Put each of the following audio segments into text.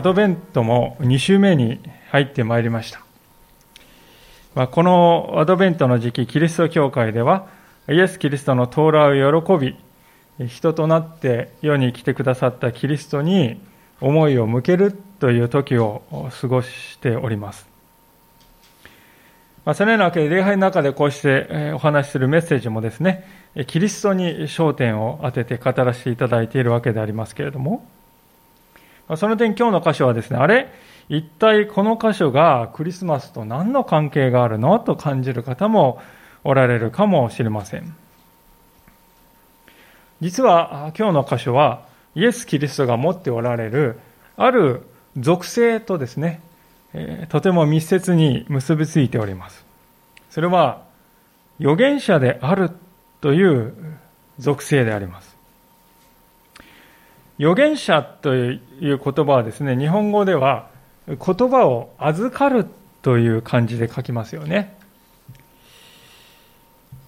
アドベントも2週目に入ってまいりました。まあ、このアドベントの時期、キリスト教会では、イエス・キリストの到来を喜び、人となって世に来てくださったキリストに思いを向けるという時を過ごしております。まあ、そのようなわけで、礼拝の中でこうしてお話しするメッセージもですね、キリストに焦点を当てて語らせていただいているわけでありますけれども、その点今日の箇所はですね、あれ？一体この箇所がクリスマスと何の関係があるの？と感じる方もおられるかもしれません。実は今日の箇所はイエス・キリストが持っておられるある属性とですね、とても密接に結びついております。それは預言者であるという属性であります。預言者という言葉はですね、日本語では言葉を預かるという漢字で書きますよね。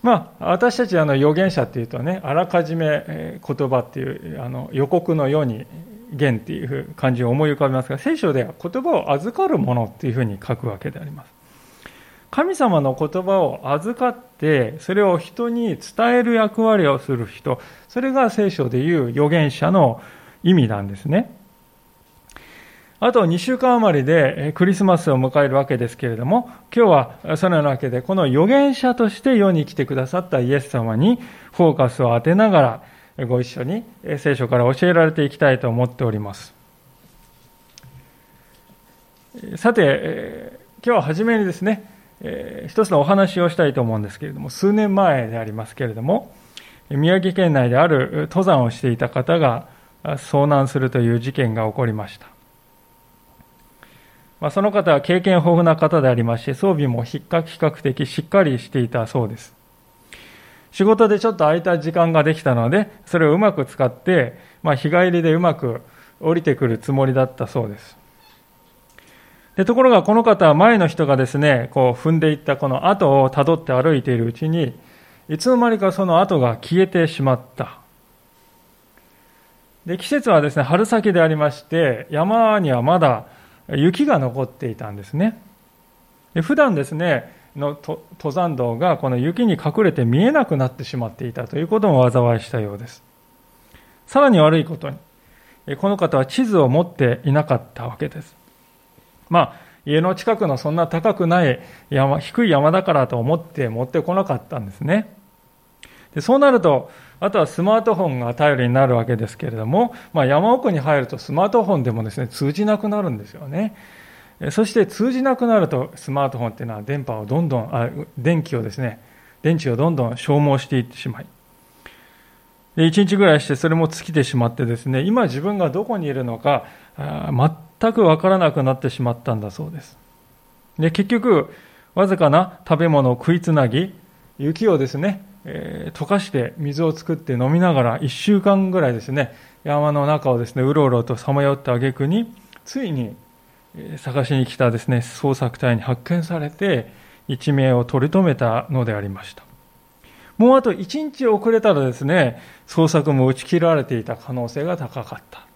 まあ、私たちあの預言者っていうとね、あらかじめ言葉っていうあの予告のように言っていう漢字を思い浮かべますが、聖書では言葉を預かるものっていうふうに書くわけであります。神様の言葉を預かって、それを人に伝える役割をする人、それが聖書でいう預言者の意味なんですね。あと2週間余りでクリスマスを迎えるわけですけれども、今日はそのようなわけで、この預言者として世に来てくださったイエス様にフォーカスを当てながら、ご一緒に聖書から教えられていきたいと思っております。さて、今日は初めにですね、一つのお話をしたいと思うんですけれども、数年前でありますけれども、宮城県内である登山をしていた方が遭難するという事件が起こりました。まあ、その方は経験豊富な方でありまして、装備も比較的しっかりしていたそうです。仕事でちょっと空いた時間ができたので、それをうまく使って、まあ、日帰りでうまく降りてくるつもりだったそうです。でところがこの方は前の人がですね、こう踏んでいったこの跡をたどって歩いているうちに、いつの間にかその跡が消えてしまった。で、季節はですね、春先でありまして、山にはまだ雪が残っていたんですね。で普段ですね、の登山道がこの雪に隠れて見えなくなってしまっていたということも災いしたようです。さらに悪いことに、この方は地図を持っていなかったわけです。まあ、家の近くのそんな高くない山、低い山だからと思って持ってこなかったんですね。でそうなると、あとはスマートフォンが頼りになるわけですけれども、まあ、山奥に入るとスマートフォンでもですね、通じなくなるんですよね。そして通じなくなるとスマートフォンっていうのは電波をどんどん、あ電気をですね、電池をどんどん消耗していってしまい、で1日ぐらいしてそれも尽きてしまってですね、今自分がどこにいるのか、全くわからなくなってしまったんだそうです。で、結局、わずかな食べ物を食いつなぎ、雪をですね、えー、溶かして水を作って飲みながら1週間ぐらいですね、山の中をですね、うろうろとさまよった挙句に、ついに、探しに来たですね、捜索隊に発見されて、一命を取り留めたのでありました。もうあと1日遅れたらですね、捜索も打ち切られていた可能性が高かった。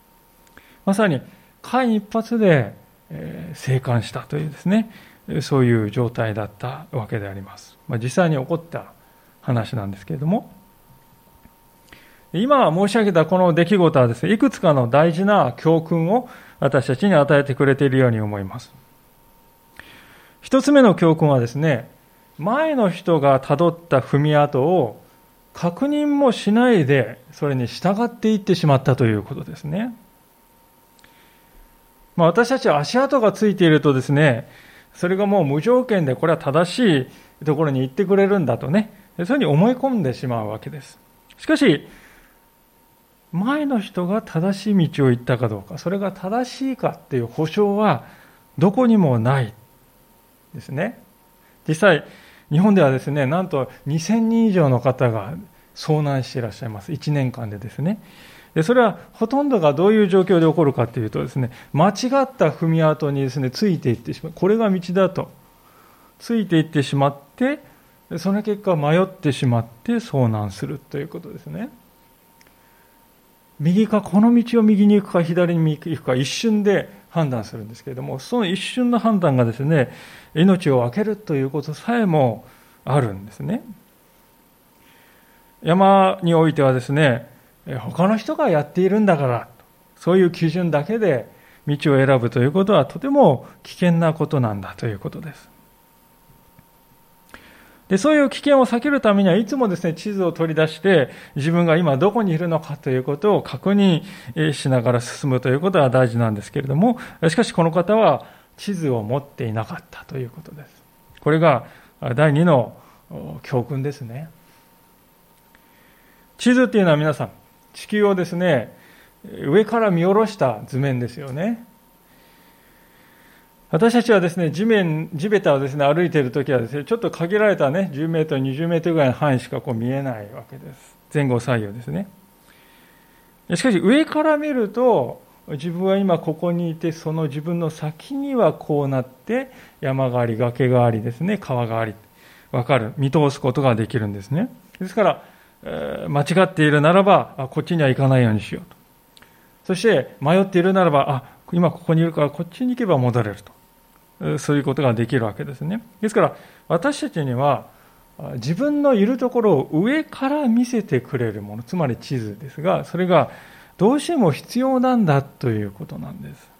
まさに間一髪で、え生還したというですね、そういう状態だったわけであります。まあ、実際に起こった話なんですけれども、今申し上げたこの出来事はですね、いくつかの大事な教訓を私たちに与えてくれているように思います。一つ目の教訓はですね、前の人がたどった踏み跡を確認もしないでそれに従っていってしまったということですね。まあ、私たちは足跡がついているとですね、それがもう無条件でこれは正しいところに行ってくれるんだとね、そういうふうに思い込んでしまうわけです。しかし、前の人が正しい道を行ったかどうか、それが正しいかっていう保証はどこにもないですね。実際、日本ではですね、なんと2000人以上の方が遭難していらっしゃいます。1年間でですね。でそれはほとんどがどういう状況で起こるかというとですね、間違った踏み跡にですね、ついていってしまう。これが道だと。ついていってしまって、その結果迷ってしまって遭難するということですね。右か、この道を右に行くか、左に行くか、一瞬で判断するんですけれども、その一瞬の判断がですね、命を分けるということさえもあるんですね。山においてはですね、他の人がやっているんだから、そういう基準だけで道を選ぶということはとても危険なことなんだということです。で、そういう危険を避けるためにはいつもですね、地図を取り出して、自分が今どこにいるのかということを確認しながら進むということは大事なんですけれども、しかしこの方は地図を持っていなかったということです。これが第二の教訓ですね。地図っていうのは皆さん、地球をですね、上から見下ろした図面ですよね。私たちはですね、地面、地べたをですね、歩いているときはですね、ちょっと限られたね、10メートル、20メートルぐらいの範囲しかこう見えないわけです。前後左右ですね。しかし、上から見ると、自分は今ここにいて、その自分の先にはこうなって、山があり、崖がありですね、川があり、わかる、見通すことができるんですね。ですから、間違っているならばあ、こっちには行かないようにしようと。そして、迷っているならば、あ、今ここにいるからこっちに行けば戻れると。そういうことができるわけですね。ですから、私たちには、自分のいるところを上から見せてくれるもの、つまり地図ですが、それがどうしても必要なんだということなんです。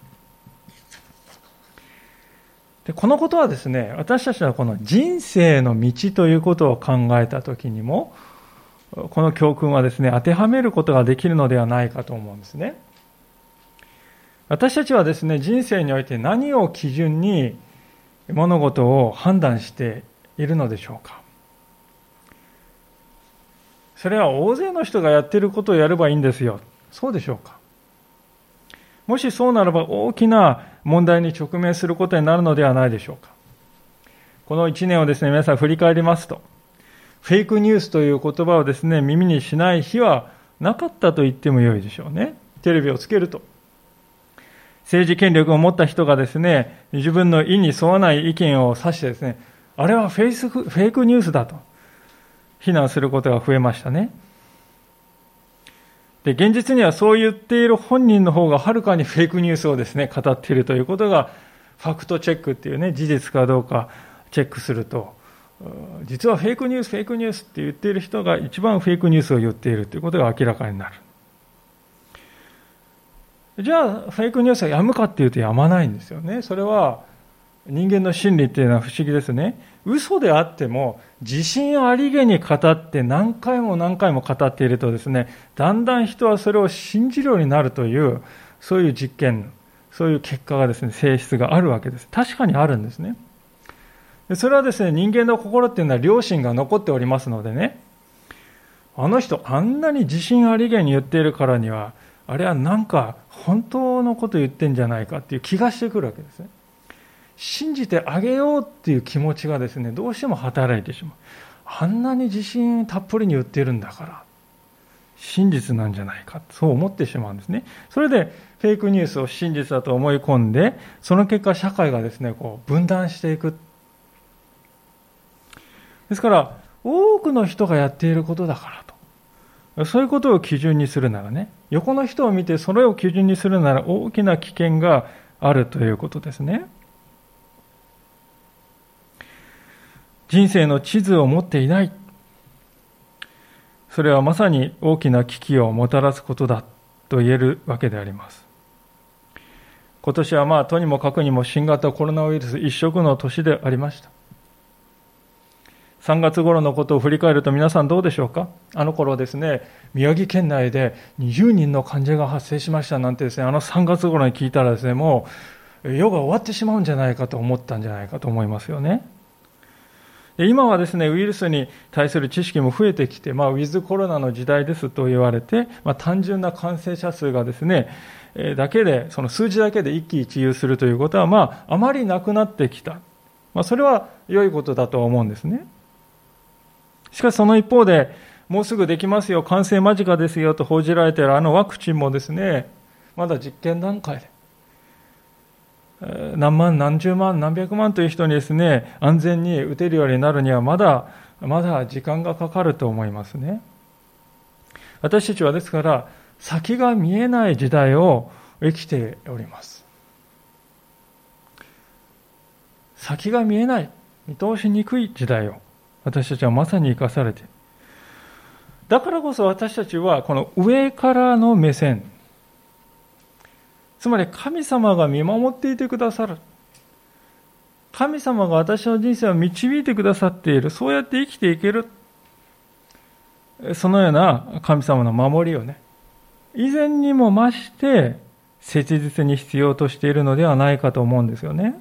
でこのことはですね、私たちはこの人生の道ということを考えたときにも、この教訓はですね、当てはめることができるのではないかと思うんですね。私たちはですね、人生において何を基準に物事を判断しているのでしょうかそれは大勢の人がやっていることをやればいいんですよ。そうでしょうかもしそうならば大きな問題に直面することになるのではないでしょうかこの1年をですね、皆さん振り返りますと、フェイクニュースという言葉をですね、耳にしない日はなかったと言ってもよいでしょうね。テレビをつけると。政治権力を持った人がですね、自分の意に沿わない意見を指してですね、あれはフェイスフェイクニュースだと非難することが増えましたね。で、現実にはそう言っている本人の方がはるかにフェイクニュースをですね、語っているということが、ファクトチェックっていうね、事実かどうかチェックすると、実はフェイクニュース、フェイクニュースって言っている人が一番フェイクニュースを言っているということが明らかになる。じゃあ、フェイクニュースはやむかっていうとやまないんですよね。それは人間の心理っていうのは不思議ですね。嘘であっても、自信ありげに語って何回も何回も語っているとですね、だんだん人はそれを信じるようになるという、そういう実験、そういう結果がですね、性質があるわけです。確かにあるんですね。それはですね、人間の心っていうのは良心が残っておりますのでね、あの人あんなに自信ありげに言っているからには、あれはなんか本当のこと言ってんじゃないかっていう気がしてくるわけですね。信じてあげようっていう気持ちがですね、どうしても働いてしまう。あんなに自信たっぷりに言ってるんだから、真実なんじゃないか、そう思ってしまうんですね。それで、フェイクニュースを真実だと思い込んで、その結果、社会がですね、こう分断していく。ですから、多くの人がやっていることだからと。そういうことを基準にするならね、横の人を見てそれを基準にするなら大きな危険があるということですね。人生の地図を持っていない。それはまさに大きな危機をもたらすことだと言えるわけであります。今年はまあとにもかくにも新型コロナウイルス一色の年でありました。3月頃のことを振り返ると皆さんどうでしょうか？あの頃ですね、宮城県内で20人の患者が発生しましたなんてですね、あの3月頃に聞いたらですね、もう世が終わってしまうんじゃないかと思ったんじゃないかと思いますよね。今はですね、ウイルスに対する知識も増えてきて、まあ、ウィズコロナの時代ですと言われて、まあ、単純な感染者数がですね、えだけで、その数字だけで一喜一憂するということは、まあ、あまりなくなってきた。まあ、それは良いことだと思うんですね。しかしその一方で、もうすぐできますよ、完成間近ですよと報じられているあのワクチンもですね、まだ実験段階で、何万、何十万、何百万という人にですね、安全に打てるようになるにはまだ、まだ時間がかかると思いますね。私たちはですから、先が見えない時代を生きております。先が見えない、見通しにくい時代を私たちはまさに生かされてだからこそ私たちはこの上からの目線、つまり神様が見守っていてくださる。神様が私の人生を導いてくださっている。そうやって生きていける。そのような神様の守りをね、以前にも増して切実に必要としているのではないかと思うんですよね。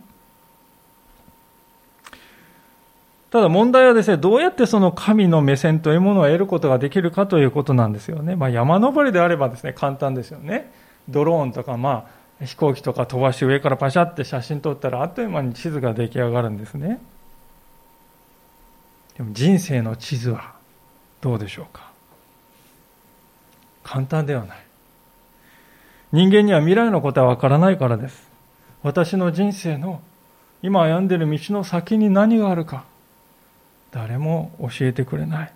ただ問題はですね、どうやってその神の目線というものを得ることができるかということなんですよね。まあ、山登りであればですね、簡単ですよね。ドローンとか、まあ、飛行機とか飛ばし上からパシャって写真撮ったらあっという間に地図が出来上がるんですね。でも人生の地図はどうでしょうか簡単ではない。人間には未来のことはわからないからです。私の人生の今歩んでいる道の先に何があるか。誰も教えてくれない。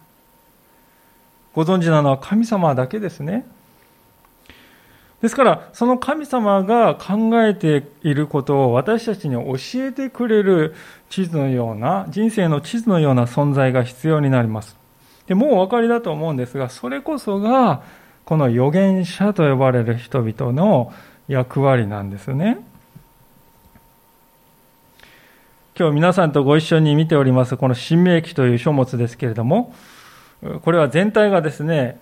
ご存知なのは神様だけですね。ですから、その神様が考えていることを私たちに教えてくれる地図のような、人生の地図のような存在が必要になります。でもうお分かりだと思うんですが、それこそが、この預言者と呼ばれる人々の役割なんですね。今日皆さんとご一緒に見ておりますこの新明記という書物ですけれども、これは全体がですね、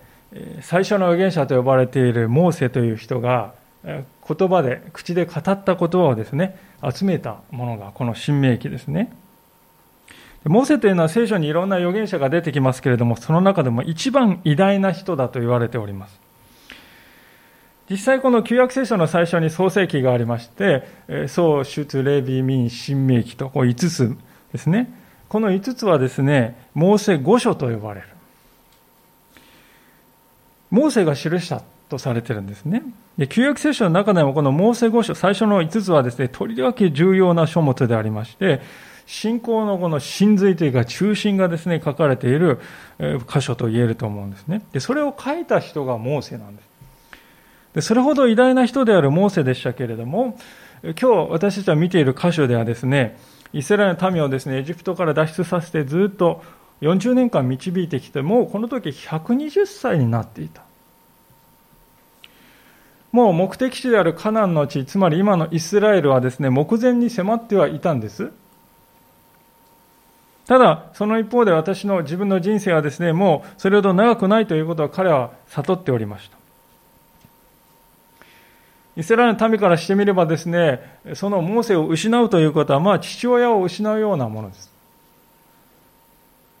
最初の預言者と呼ばれているモーセという人が言葉で、口で語った言葉をですね、集めたものがこの新明記ですね。モーセというのは聖書にいろんな預言者が出てきますけれども、その中でも一番偉大な人だと言われております。実際この旧約聖書の最初に創世記がありまして、創出レビ民新明記とこう5つですね。この5つはですね、モーセ五書と呼ばれる。モーセが記したとされてるんですね。で旧約聖書の中でもこのモーセ五書、最初の5つはですね、とりわけ重要な書物でありまして、信仰のこの真髄というか中心がですね、書かれている箇所と言えると思うんですね。で、それを書いた人がモーセなんです。でそれほど偉大な人であるモーセでしたけれども、今日私たちは見ている箇所ではですね、イスラエルの民をですね、エジプトから脱出させてずっと40年間導いてきて、もうこの時120歳になっていた。もう目的地であるカナンの地、つまり今のイスラエルはですね、目前に迫ってはいたんです。ただ、その一方で私の自分の人生はですね、もうそれほど長くないということは彼は悟っておりました。イスラエルの民からしてみればですね、そのモーセを失うということは、まあ父親を失うようなものです。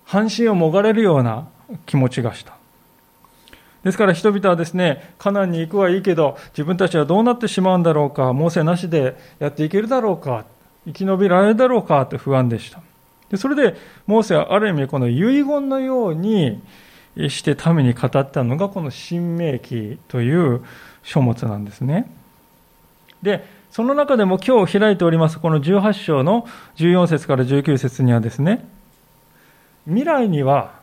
半身をもがれるような気持ちがした。ですから人々はですね、カナンに行くはいいけど、自分たちはどうなってしまうんだろうか、モーセなしでやっていけるだろうか、生き延びられるだろうかと不安でした。でそれで、モーセはある意味この遺言のようにして民に語ったのがこの新明記という書物なんですね。で、その中でも今日開いておりますこの18章の14節から19節にはですね、未来には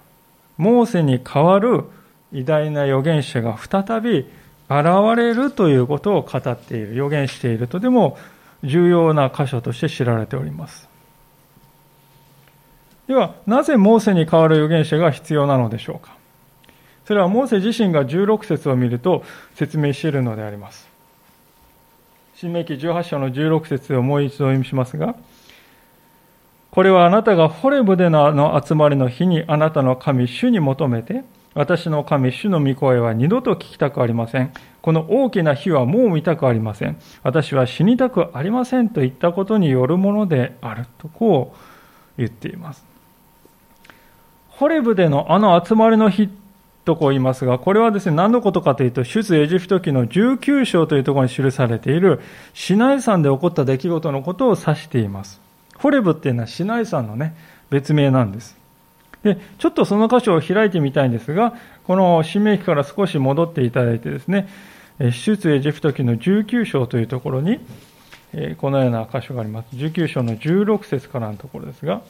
モーセに代わる偉大な預言者が再び現れるということを語っている、預言しているとでも重要な箇所として知られております。では、なぜモーセに代わる預言者が必要なのでしょうかそれはモーセ自身が16節を見ると説明しているのであります。新明記18章の16節をもう一度読みしますが、これはあなたがホレブでのあの集まりの日にあなたの神主に求めて、私の神主の御声は二度と聞きたくありません。この大きな火はもう見たくありません。私は死にたくありませんと言ったことによるものであるとこう言っています。ホレブでのあの集まりの日とこう言いますが、これはですね、何のことかというと、出エジプト記の19章というところに記されている、シナイ山で起こった出来事のことを指しています。ホレブっていうのはシナイ山のね、別名なんです。で、ちょっとその箇所を開いてみたいんですが、この新明記から少し戻っていただいてですね、出エジプト記の19章というところに、このような箇所があります。19章の16節からのところですが、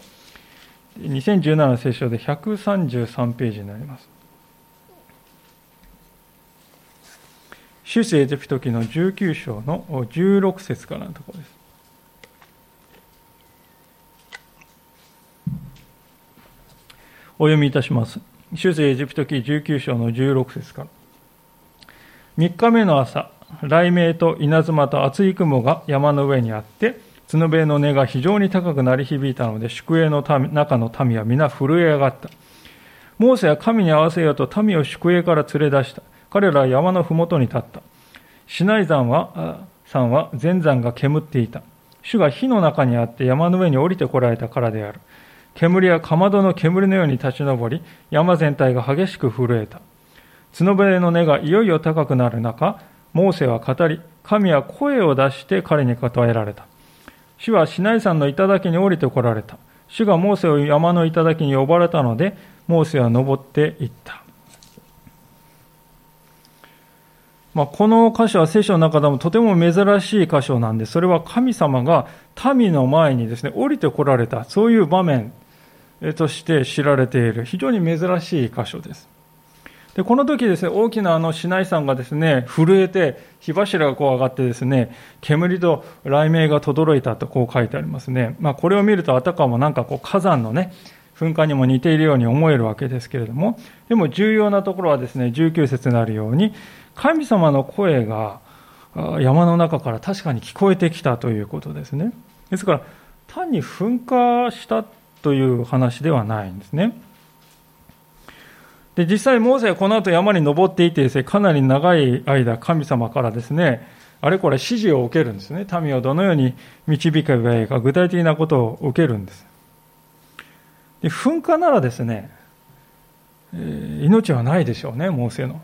2017の聖書で133ページになります。修正エジプト記の19章の16節からのところです。お読みいたします。修正エジプト記19章の16節から。3日目の朝、雷鳴と稲妻と厚い雲が山の上にあって、角笛の音が非常に高く鳴り響いたので、宿営の中の民は皆震え上がった。モーセは神に合わせようと民を宿営から連れ出した。彼らは山の麓に立った。シナイ山は、山は全山が煙っていた。主が火の中にあって山の上に降りてこられたからである。煙はかまどの煙のように立ち上り、山全体が激しく震えた。角笛の音がいよいよ高くなる中、モーセは語り、神は声を出して彼に答えられた。主はシナイ山の頂に降りてこられた。主がモーセを山の頂に呼ばれたので、モーセは登っていった。まあ、この箇所は聖書の中でもとても珍しい箇所なんで、それは神様が民の前にですね、降りてこられた、そういう場面として知られている、非常に珍しい箇所です。で、この時ですね、大きなあの市内山がですね、震えて、火柱がこう上がってですね、煙と雷鳴が轟いたとこう書いてありますね。まあ、これを見るとあたかもなんかこう火山のね、噴火にも似ているように思えるわけですけれども、でも重要なところはですね、19節になるように、神様の声が山の中から確かに聞こえてきたということですね。ですから、単に噴火したという話ではないんですね。で、実際、モーセはこの後山に登っていてですね、かなり長い間、神様からですね、あれこれ指示を受けるんですね。民をどのように導けばいいか、具体的なことを受けるんです。で噴火ならですね、えー、命はないでしょうね、モーセの。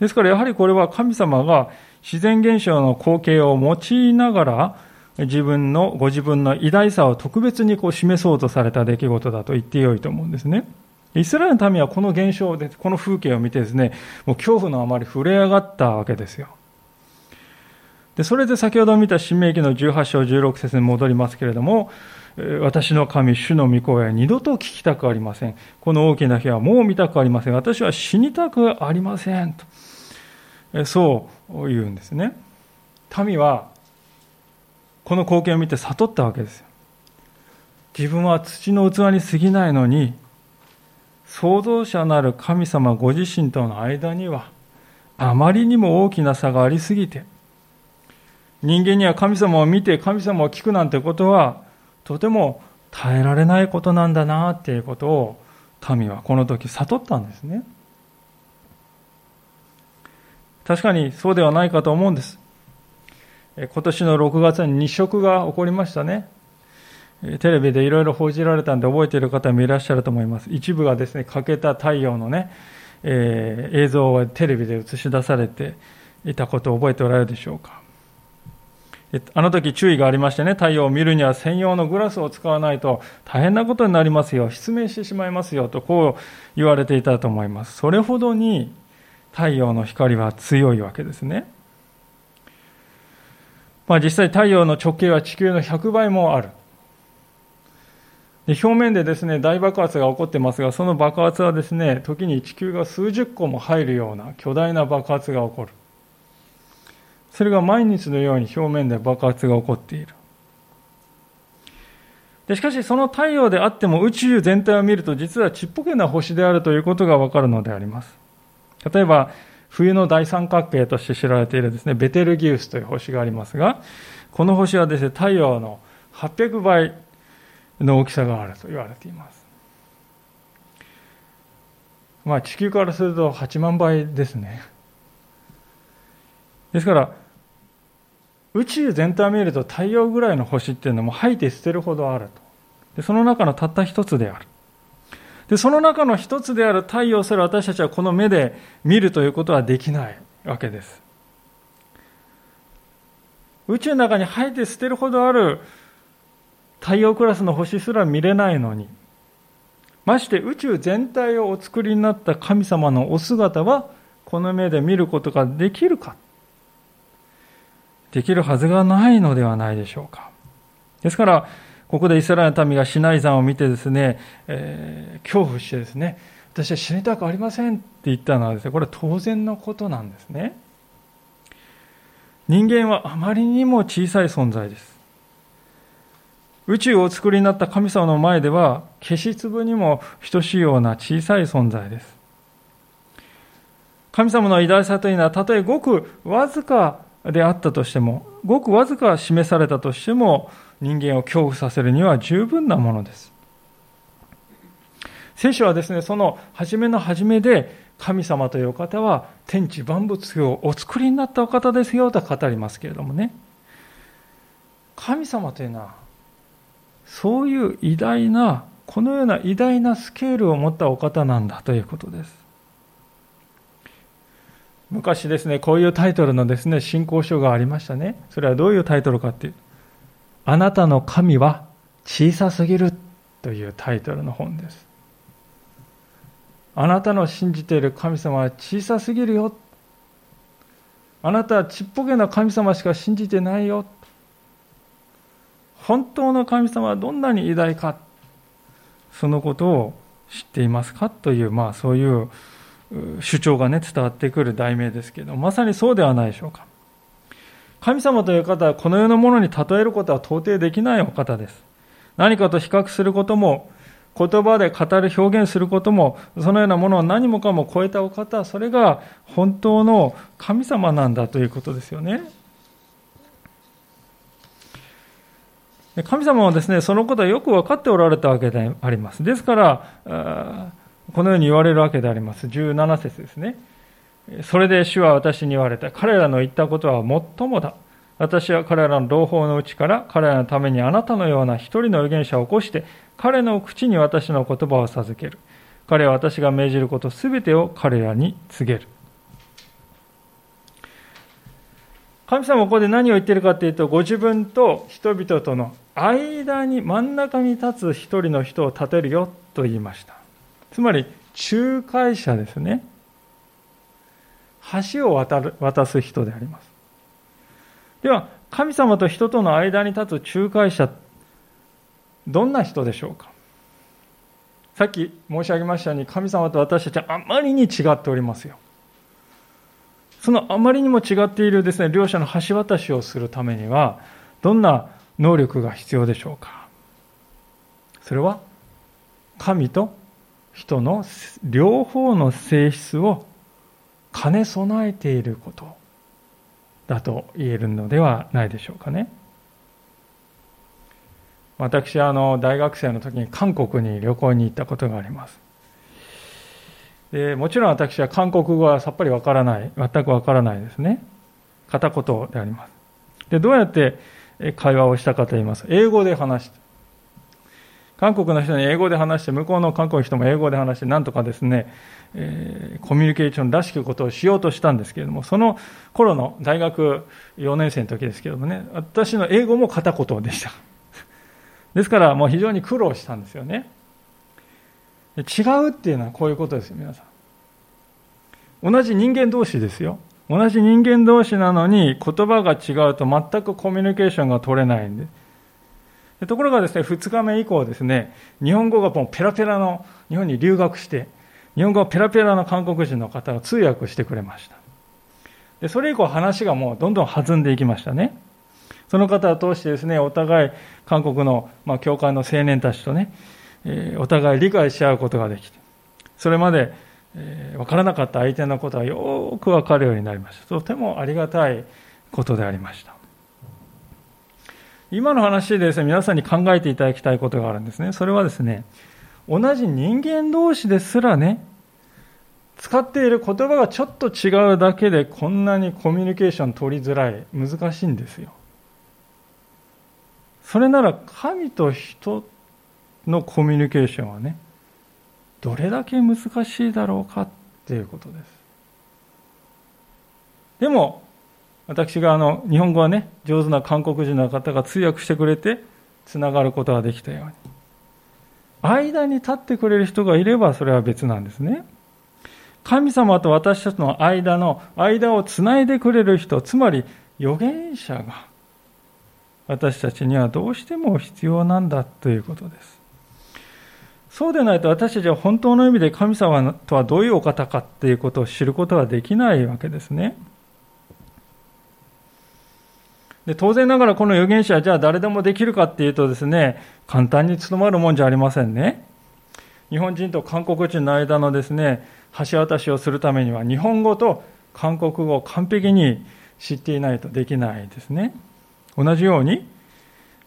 ですからやはりこれは神様が自然現象の光景を用いながら、自分の、ご自分の偉大さを特別にこう示そうとされた出来事だと言ってよいと思うんですね。イスラエルの民はこの現象で、この風景を見てですね、もう恐怖のあまり震え上がったわけですよ。で、それで先ほど見た新明記の18章16節に戻りますけれども、私の神、主の御声は二度と聞きたくありません。この大きな日はもう見たくありません。私は死にたくありません。とそう言うんですね。民は、この光景を見て悟ったわけですよ。自分は土の器に過ぎないのに、創造者なる神様ご自身との間にはあまりにも大きな差がありすぎて人間には神様を見て神様を聞くなんてことはとても耐えられないことなんだなっていうことを民はこの時悟ったんですね確かにそうではないかと思うんです今年の6月に日食が起こりましたねテレビでいろいろ報じられたんで覚えている方もいらっしゃると思います。一部がですね、欠けた太陽のね、えー、映像がテレビで映し出されていたことを覚えておられるでしょうか。あの時注意がありましてね、太陽を見るには専用のグラスを使わないと大変なことになりますよ、失明してしまいますよとこう言われていたと思います。それほどに太陽の光は強いわけですね。まあ実際太陽の直径は地球の100倍もある。で表面でですね、大爆発が起こってますが、その爆発はですね、時に地球が数十個も入るような巨大な爆発が起こる。それが毎日のように表面で爆発が起こっている。でしかし、その太陽であっても宇宙全体を見ると、実はちっぽけな星であるということがわかるのであります。例えば、冬の大三角形として知られているですね、ベテルギウスという星がありますが、この星はですね、太陽の800倍の大きさがあると言われています。まあ地球からすると8万倍ですね。ですから、宇宙全体を見ると太陽ぐらいの星っていうのも吐いて捨てるほどあると。でその中のたった一つである。で、その中の一つである太陽すら私たちはこの目で見るということはできないわけです。宇宙の中に吐いて捨てるほどある太陽クラスの星すら見れないのに、まして宇宙全体をお作りになった神様のお姿は、この目で見ることができるかできるはずがないのではないでしょうか。ですから、ここでイスラエルの民がシナイ山を見てですね、えー、恐怖してですね、私は死にたくありませんって言ったのはですね、これは当然のことなんですね。人間はあまりにも小さい存在です。宇宙をお作りになった神様の前では消し粒にも等しいような小さい存在です。神様の偉大さというのはたとえごくわずかであったとしても、ごくわずか示されたとしても、人間を恐怖させるには十分なものです。聖書はですね、その初めの初めで、神様というお方は天地万物をお作りになったお方ですよと語りますけれどもね。神様というのは、そういう偉大な、このような偉大なスケールを持ったお方なんだということです。昔ですね、こういうタイトルのですね、信仰書がありましたね。それはどういうタイトルかっていう。あなたの神は小さすぎるというタイトルの本です。あなたの信じている神様は小さすぎるよ。あなたはちっぽけな神様しか信じてないよ。本当の神様はどんなに偉大か。そのことを知っていますか？という、まあそういう主張がね、伝わってくる題名ですけど、まさにそうではないでしょうか。神様という方はこの世のものに例えることは到底できないお方です。何かと比較することも、言葉で語る、表現することも、そのようなものを何もかも超えたお方、それが本当の神様なんだということですよね。神様はですね、そのことはよく分かっておられたわけであります。ですから、このように言われるわけであります。17節ですね。それで主は私に言われた。彼らの言ったことは最もだ。私は彼らの同胞のうちから彼らのためにあなたのような一人の預言者を起こして彼の口に私の言葉を授ける。彼は私が命じることすべてを彼らに告げる。神様はここで何を言ってるかというと、ご自分と人々との間に、真ん中に立つ一人の人を立てるよと言いました。つまり仲介者ですね。橋を渡る渡す人であります。では神様と人との間に立つ仲介者どんな人でしょうか？さっき申し上げましたように神様と私たちはあまりに違っておりますよ。そのあまりにも違っているですね両者の橋渡しをするためにはどんな能力が必要でしょうか？それは神と人の両方の性質を兼ね備えていることだと言えるのではないでしょうかね。私はあの大学生の時に韓国に旅行に行ったことがあります。でもちろん私は韓国語はさっぱりわからない、全くわからないですね。片言であります。で、どうやって会話をしたかと言います。英語で話して、韓国の人に英語で話して、向こうの韓国の人も英語で話して、なんとかですね、えー、コミュニケーションらしきことをしようとしたんですけれども、その頃の大学4年生の時ですけれどもね、私の英語も片言でした。ですから、もう非常に苦労したんですよね。違うっていうのはこういうことですよ、皆さん。同じ人間同士ですよ。同じ人間同士なのに言葉が違うと全くコミュニケーションが取れないんでところがですね、2日目以降ですね、日本語がもうペラペラの、日本に留学して、日本語がペラペラの韓国人の方が通訳してくれました。でそれ以降話がもうどんどん弾んでいきましたね。その方を通してですね、お互い韓国の、まあ、教会の青年たちとね、えー、お互い理解し合うことができて、それまで、えー、分からなかった相手のことがよく分かるようになりました。とてもありがたいことでありました。今の話でですね、皆さんに考えていただきたいことがあるんですね。それはですね、同じ人間同士ですらね、使っている言葉がちょっと違うだけでこんなにコミュニケーション取りづらい、難しいんですよ。それなら神と人のコミュニケーションはね、どれだけ難しいだろうかっていうことです。でも、私があの日本語はね、上手な韓国人の方が通訳してくれて、つながることができたように。間に立ってくれる人がいれば、それは別なんですね。神様と私たちの間の間をつないでくれる人、つまり預言者が私たちにはどうしても必要なんだということです。そうでないと私たちは本当の意味で神様とはどういうお方かっていうことを知ることはできないわけですね。で当然ながらこの預言者はじゃあ誰でもできるかっていうとですね、簡単に務まるもんじゃありませんね。日本人と韓国人の間のですね、橋渡しをするためには日本語と韓国語を完璧に知っていないとできないですね。同じように、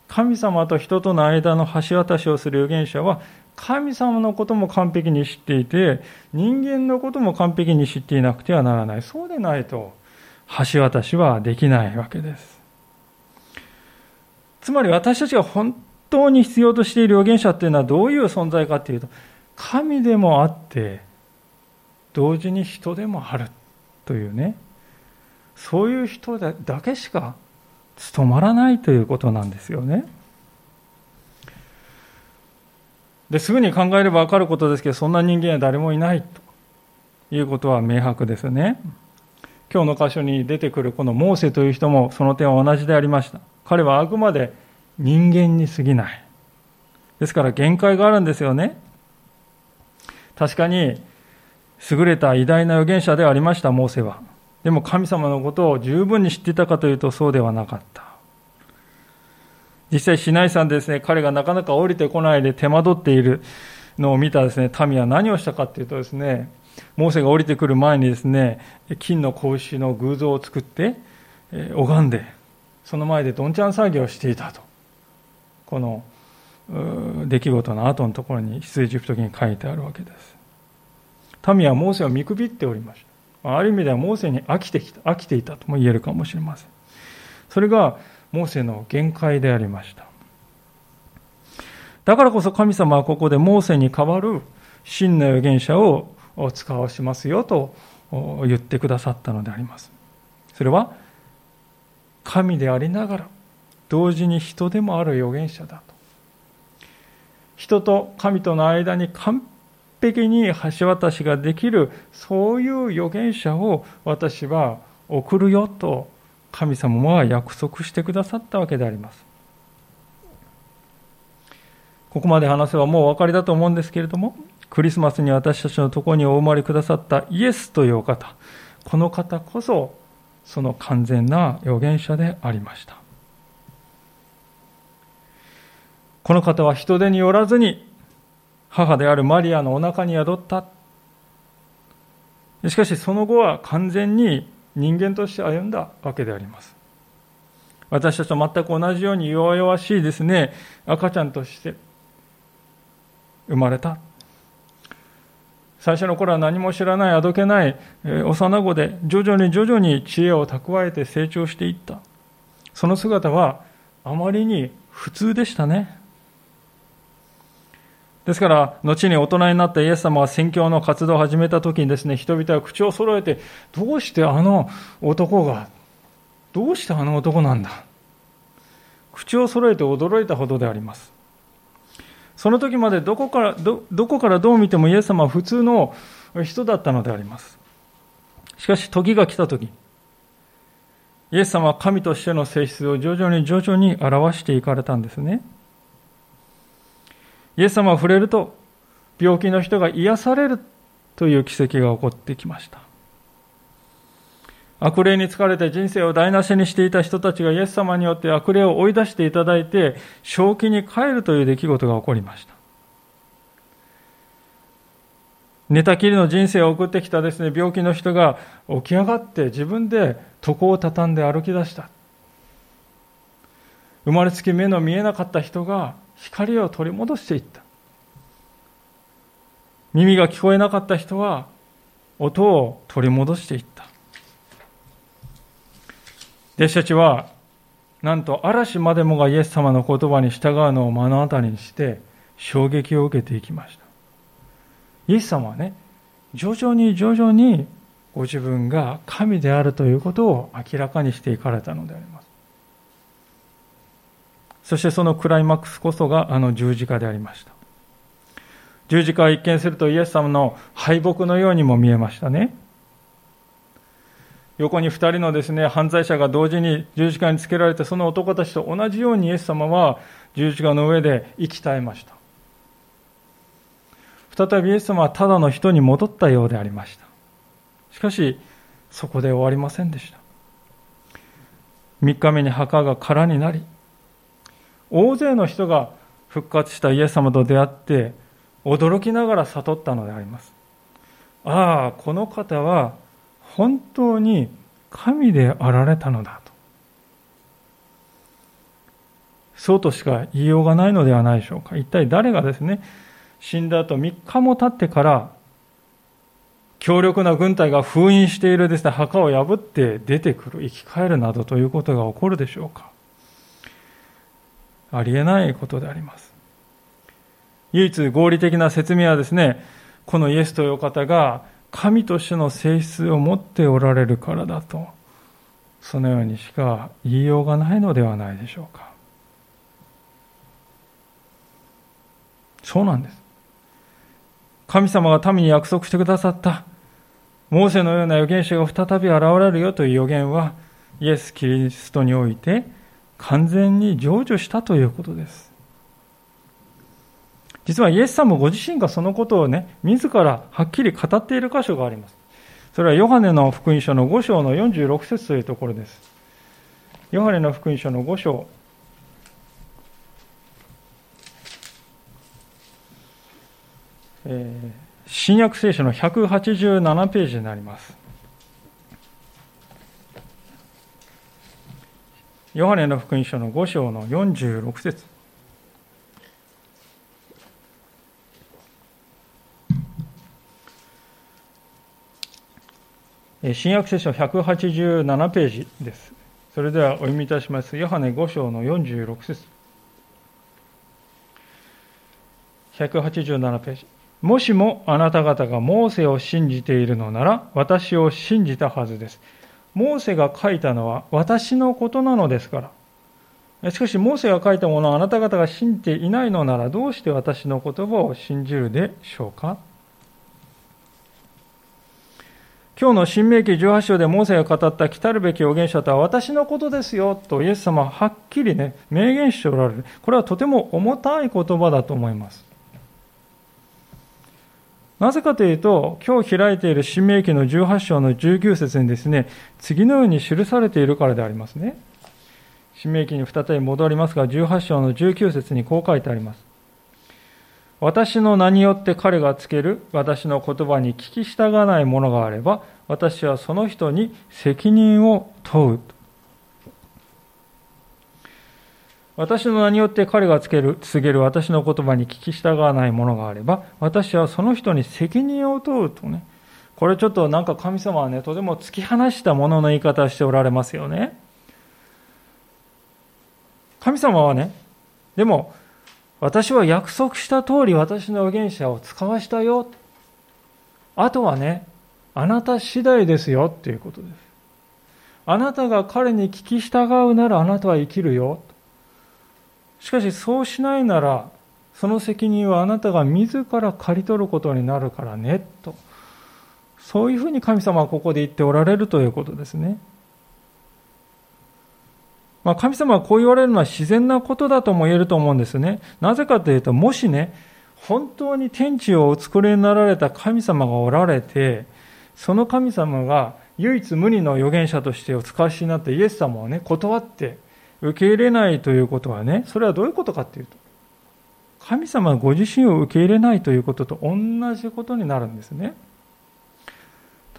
神様と人との間の橋渡しをする預言者は、神様のことも完璧に知っていて、人間のことも完璧に知っていなくてはならない。そうでないと、橋渡しはできないわけです。つまり私たちが本当に必要としている預言者っていうのはどういう存在かっていうと、神でもあって、同時に人でもあるというね、そういう人だけしか務まらないということなんですよね。ですぐに考えれば分かることですけど、そんな人間は誰もいないということは明白ですね。今日の箇所に出てくるこのモーセという人もその点は同じでありました。彼はあくまで人間に過ぎない。ですから限界があるんですよね。確かに優れた偉大な預言者でありました、モーセは。でも神様のことを十分に知っていたかというとそうではなかった。実際、市内山でですね、彼がなかなか降りてこないで手間取っているのを見たですね、民は何をしたかというとですね、モーセが降りてくる前にですね、金の格子の偶像を作って、拝んで、その前でどんちゃん作業をしていたと。この出来事の後のところに出エジプト記に書いてあるわけです。民はモーセを見くびっておりました。ある意味ではモーセに飽きてきた、飽きていたとも言えるかもしれません。それがモーセの限界でありました。だからこそ神様はここでモーセに代わる真の預言者を使わしますよと言ってくださったのであります。それは神でありながら同時に人でもある預言者だと。人と神との間に完璧に橋渡しができるそういう預言者を私は送るよと神様は約束してくださったわけであります。ここまで話せばもうお分かりだと思うんですけれども、クリスマスに私たちのところにお生まれくださったイエスというお方、この方こそその完全な預言者でありました。この方は人手によらずに母であるマリアのお腹に宿った。しかしその後は完全に人間として歩んだわけであります。私たちと全く同じように弱々しいですね、赤ちゃんとして生まれた。最初の頃は何も知らない、あどけない、幼子で徐々に徐々に知恵を蓄えて成長していった。その姿はあまりに普通でしたね。ですから、後に大人になったイエス様が宣教の活動を始めた時にですね、人々は口を揃えて、どうしてあの男が、どうしてあの男なんだ口を揃えて驚いたほどであります。その時までどこからど、どこからどう見てもイエス様は普通の人だったのであります。しかし時が来た時、イエス様は神としての性質を徐々に徐々に表していかれたんですね。イエス様を触れると、病気の人が癒されるという奇跡が起こってきました。悪霊に疲れて人生を台無しにしていた人たちがイエス様によって悪霊を追い出していただいて、正気に帰るという出来事が起こりました。寝たきりの人生を送ってきたですね、病気の人が起き上がって自分で床を畳んで歩き出した。生まれつき目の見えなかった人が光を取り戻していった。耳が聞こえなかった人は音を取り戻していった。弟子たちは、なんと嵐までもがイエス様の言葉に従うのを目の当たりにして衝撃を受けていきました。イエス様はね、徐々に徐々にご自分が神であるということを明らかにしていかれたのであります。そしてそのクライマックスこそがあの十字架でありました。十字架を一見するとイエス様の敗北のようにも見えましたね。横に2人のですね、犯罪者が同時に十字架につけられて、その男たちと同じようにイエス様は十字架の上で生き絶えました。再びイエス様はただの人に戻ったようでありました。しかし、そこで終わりませんでした。3日目に墓が空になり、大勢の人が復活したイエス様と出会って、驚きながら悟ったのであります。ああ、この方は本当に神であられたのだと。そうとしか言いようがないのではないでしょうか。一体誰がですね、死んだ後3日も経ってから強力な軍隊が封印しているですね、墓を破って出てくる、生き返るなどということが起こるでしょうか。ありえないことであります。唯一合理的な説明はですね、このイエスという方が神としての性質を持っておられるからだと、そのようにしか言いようがないのではないでしょうか。そうなんです。神様が民に約束してくださったモーセのような預言者が再び現れるよという予言は、イエス・キリストにおいて完全に成就したということです。実はイエス様ご自身がそのことをね、自らはっきり語っている箇所があります。それはヨハネの福音書の5章の46節というところです。ヨハネの福音書の5章。えー新約聖書の187ページになります。ヨハネの福音書の5章の46節新約聖書187ページです。それではお読みいたします。ヨハネ5章の46節187ページ。もしもあなた方がモーセを信じているのなら、私を信じたはずです。モーセが書いたのは私のことなのですから。しかし、モーセが書いたものをあなた方が信じていないのなら、どうして私の言葉を信じるでしょうか？今日の新明記18章でモーセが語った来たるべき預言者とは私のことですよとイエス様ははっきりね、明言しておられる。これはとても重たい言葉だと思います。なぜかというと、今日開いている新明記の18章の19節にですね、次のように記されているからでありますね。新明記に再び戻りますが、18章の19節にこう書いてあります。私の名によって彼がつける私の言葉に聞き従わないものがあれば、私はその人に責任を問う。私の名によって彼がつける、告げる私の言葉に聞き従わないものがあれば、私はその人に責任を問うとね。これちょっとなんか神様はね、とても突き放したものの言い方をしておられますよね。神様はね、でも、私は約束した通り私の預言者を使わしたよ。あとはね、あなた次第ですよっていうことです。あなたが彼に聞き従うならあなたは生きるよ。しかしそうしないなら、その責任はあなたが自ら刈り取ることになるからね、と。そういうふうに神様はここで言っておられるということですね。まあ、神様はこう言われるのは自然なことだとも言えると思うんですね。なぜかというと、もしね、本当に天地をお作りになられた神様がおられて、その神様が唯一無二の預言者としてお使わしになってイエス様をね、断って、受け入れないということはね、それはどういうことかっていうと、神様ご自身を受け入れないということと同じことになるんですね。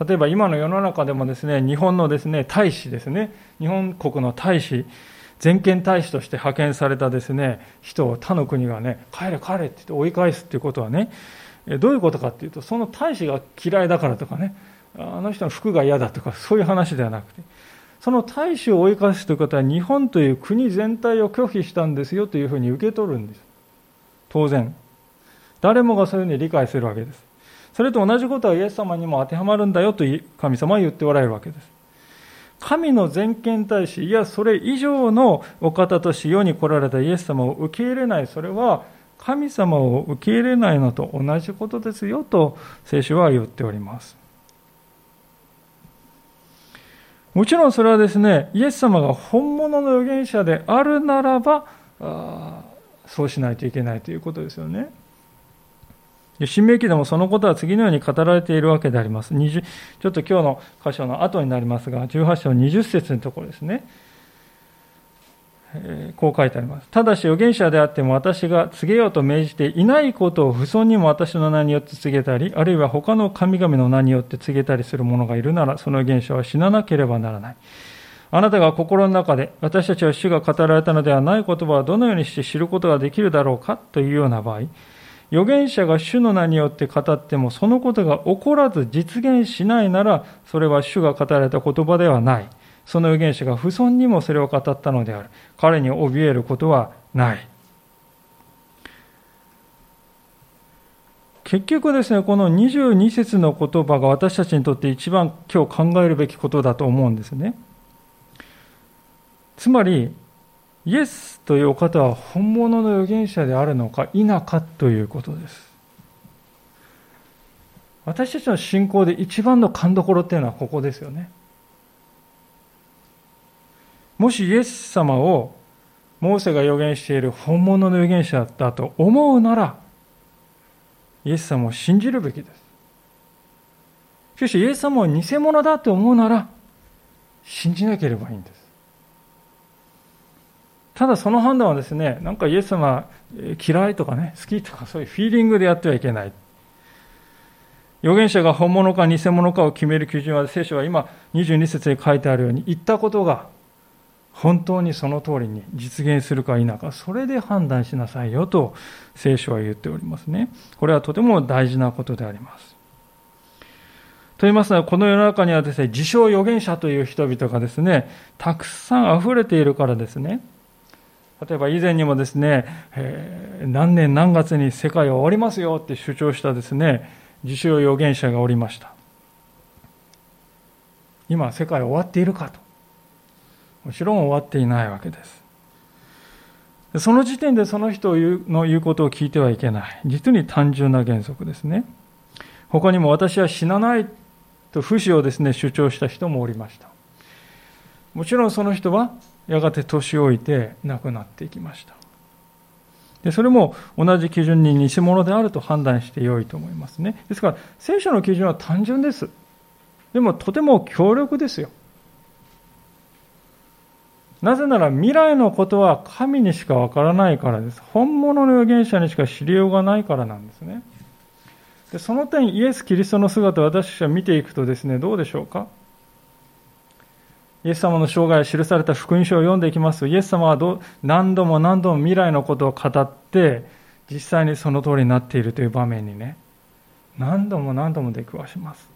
例えば今の世の中でもですね、日本のですね、大使ですね、日本国の大使、全権大使として派遣されたですね、人を他の国がね、帰れ帰れって言って追い返すっていうことはね、どういうことかっていうと、その大使が嫌いだからとかね、あの人の服が嫌だとか、そういう話ではなくて、その大使を追い返すということは日本という国全体を拒否したんですよというふうに受け取るんです。当然。誰もがそういうふうに理解するわけです。それと同じことはイエス様にも当てはまるんだよと神様は言っておられるわけです。神の全権大使、いや、それ以上のお方として世に来られたイエス様を受け入れない、それは神様を受け入れないのと同じことですよと聖書は言っております。もちろんそれはですね、イエス様が本物の預言者であるならば、あそうしないといけないということですよね。新明記でもそのことは次のように語られているわけであります。20ちょっと今日の箇所の後になりますが、18章20節のところですね。こう書いてあります。ただし預言者であっても私が告げようと命じていないことを不尊にも私の名によって告げたり、あるいは他の神々の名によって告げたりする者がいるなら、その預言者は死ななければならない。あなたが心の中で私たちは主が語られたのではない言葉はどのようにして知ることができるだろうかというような場合、預言者が主の名によって語ってもそのことが起こらず実現しないなら、それは主が語られた言葉ではない。その預言者が不尊にもそれを語ったのである。彼に怯えることはない。結局ですね、この22節の言葉が私たちにとって一番今日考えるべきことだと思うんですね。つまり、イエスというお方は本物の預言者であるのか否かということです。私たちの信仰で一番の勘どころっていうのはここですよね。もしイエス様をモーセが予言している本物の預言者だと思うなら、イエス様を信じるべきです。しかし、イエス様を偽物だと思うなら、信じなければいいんです。ただその判断はですね、なんかイエス様嫌いとかね、好きとかそういうフィーリングでやってはいけない。預言者が本物か偽物かを決める基準は聖書は今22節に書いてあるように言ったことが本当にその通りに実現するか否か、それで判断しなさいよと聖書は言っておりますね。これはとても大事なことであります。と言いますのは、この世の中にはですね、自称預言者という人々がですね、たくさん溢れているからですね。例えば以前にもですね、えー、何年何月に世界は終わりますよって主張したですね、自称預言者がおりました。今世界終わっているかと。もちろん終わっていないわけです。その時点でその人の言うことを聞いてはいけない。実に単純な原則ですね。他にも私は死なないと不死をですね、主張した人もおりました。もちろんその人はやがて年老いて亡くなっていきました。でそれも同じ基準に偽物であると判断してよいと思いますね。ですから、聖書の基準は単純です。でもとても強力ですよ。なぜなら未来のことは神にしかわからないからです。本物の預言者にしか知りようがないからなんですね。でその点、イエス・キリストの姿を私たちは見ていくとですね、どうでしょうかイエス様の生涯を記された福音書を読んでいきますと、イエス様はど何度も何度も未来のことを語って、実際にその通りになっているという場面にね、何度も何度も出くわします。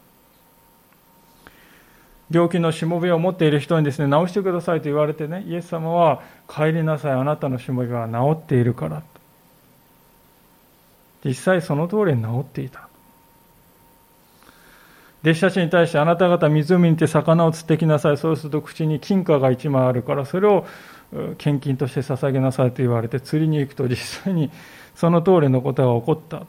病気のしもべを持っている人にですね、治してくださいと言われてね、イエス様は帰りなさい、あなたのしもべは治っているから。実際その通りに治っていた。弟子たちに対してあなた方湖に行って魚を釣ってきなさい。そうすると口に金貨が一枚あるから、それを献金として捧げなさいと言われて釣りに行くと実際にその通りのことが起こったと。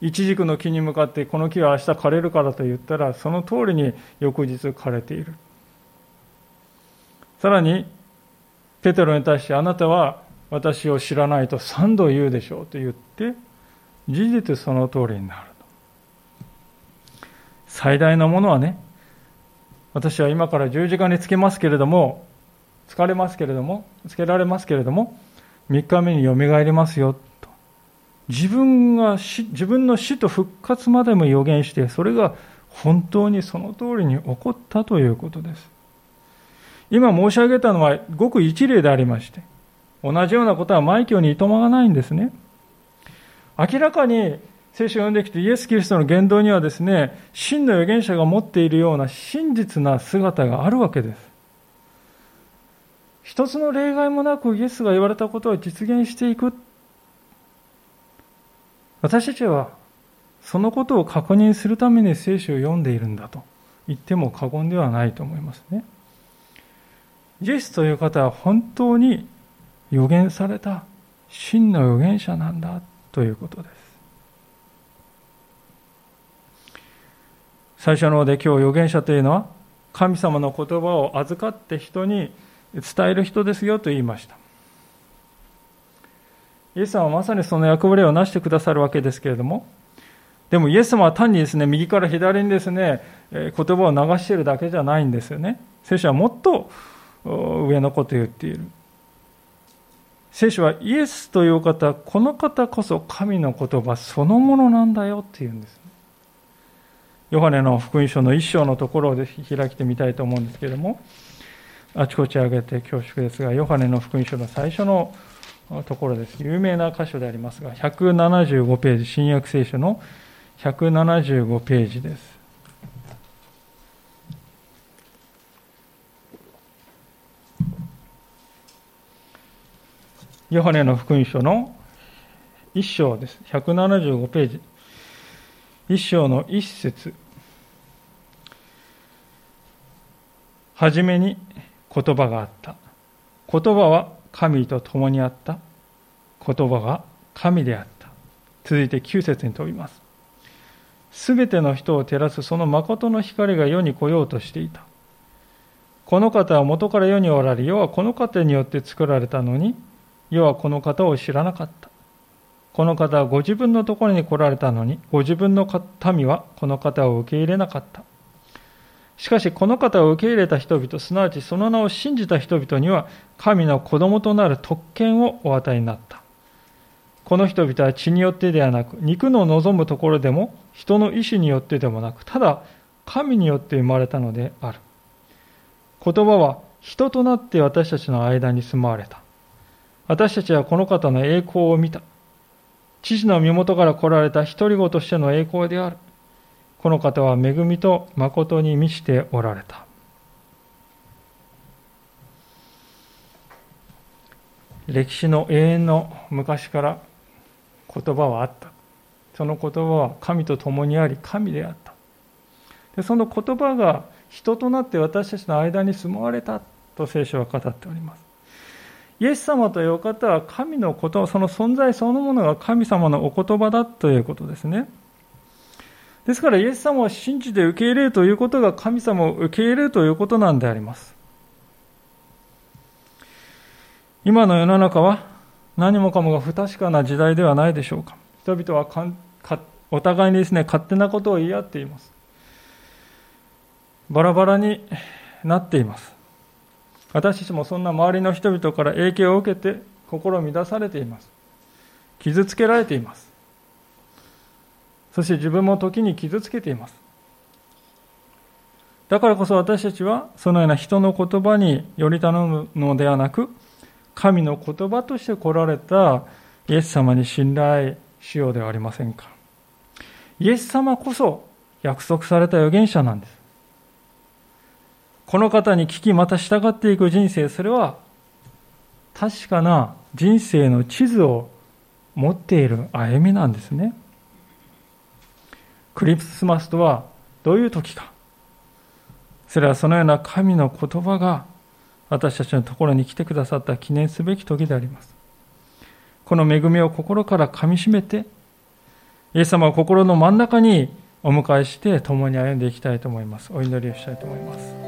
イチジクの木に向かってこの木は明日枯れるからと言ったらその通りに翌日枯れているさらにペテロに対してあなたは私を知らないと三度言うでしょうと言って事実その通りになる最大のものはね私は今から十字架につけますけれども疲れますけれどもつけられますけれども3日目によみがえりますよと。自分が自分の死と復活までも予言してそれが本当にその通りに起こったということです。今申し上げたのはごく一例でありまして同じようなことは枚挙にいとまがないんですね。明らかに聖書を読んできてイエス・キリストの言動にはですね真の預言者が持っているような真実な姿があるわけです一つの例外もなくイエスが言われたことを実現していく私たちはそのことを確認するために聖書を読んでいるんだと言っても過言ではないと思いますね。イエスという方は本当に予言された真の預言者なんだということです。最初ので今日預言者というのは神様の言葉を預かって人に伝える人ですよと言いました。イエス様はまさにその役割を成してくださるわけですけれども、でもイエス様は単にですね、右から左にですね、言葉を流しているだけじゃないんですよね。聖書はもっと上のことを言っている。聖書はイエスという方、この方こそ神の言葉そのものなんだよっていうんです。ヨハネの福音書の一章のところで開きてみたいと思うんですけれども、あちこち上げて恐縮ですが、ヨハネの福音書の最初のところです。有名な箇所でありますが、175ページ、新約聖書の175ページです。ヨハネの福音書の一章です。175ページ。一章の一節。はじめに言葉があった。言葉は神と共にあった。言葉が神であった。続いて9節に飛びます。すべての人を照らすその誠の光が世に来ようとしていた。この方は元から世におられ、世はこの方によって作られたのに、世はこの方を知らなかった。この方はご自分のところに来られたのに、ご自分の民はこの方を受け入れなかった。しかし、この方を受け入れた人々、すなわちその名を信じた人々には、神の子供となる特権をお与えになった。この人々は血によってではなく、肉の望むところでも、人の意志によってでもなく、ただ、神によって生まれたのである。言葉は人となって私たちの間に住まわれた。私たちはこの方の栄光を見た。父の身元から来られた独り子としての栄光である。この方は恵みと誠に満ちておられた。歴史の永遠の昔から言葉はあった。その言葉は神と共にあり神であった。でその言葉が人となって私たちの間に住まわれたと聖書は語っております。イエス様というお方は神のこと、その存在そのものが神様のお言葉だということですね。ですからイエス様を信じて受け入れるということが神様を受け入れるということなんであります。今の世の中は何もかもが不確かな時代ではないでしょうか。人々はお互いにですね、勝手なことを言い合っています。バラバラになっています。私たちもそんな周りの人々から影響を受けて心乱されています。傷つけられています。そして自分も時に傷つけています。だからこそ私たちはそのような人の言葉により頼むのではなく、神の言葉として来られたイエス様に信頼しようではありませんか。イエス様こそ約束された預言者なんです。この方に聞き、また従っていく人生、それは確かな人生の地図を持っている歩みなんですね。クリスマスとはどういう時か。それはそのような神の言葉が私たちのところに来てくださった記念すべき時であります。この恵みを心からかみしめて、イエス様を心の真ん中にお迎えして共に歩んでいきたいと思います。お祈りをしたいと思います。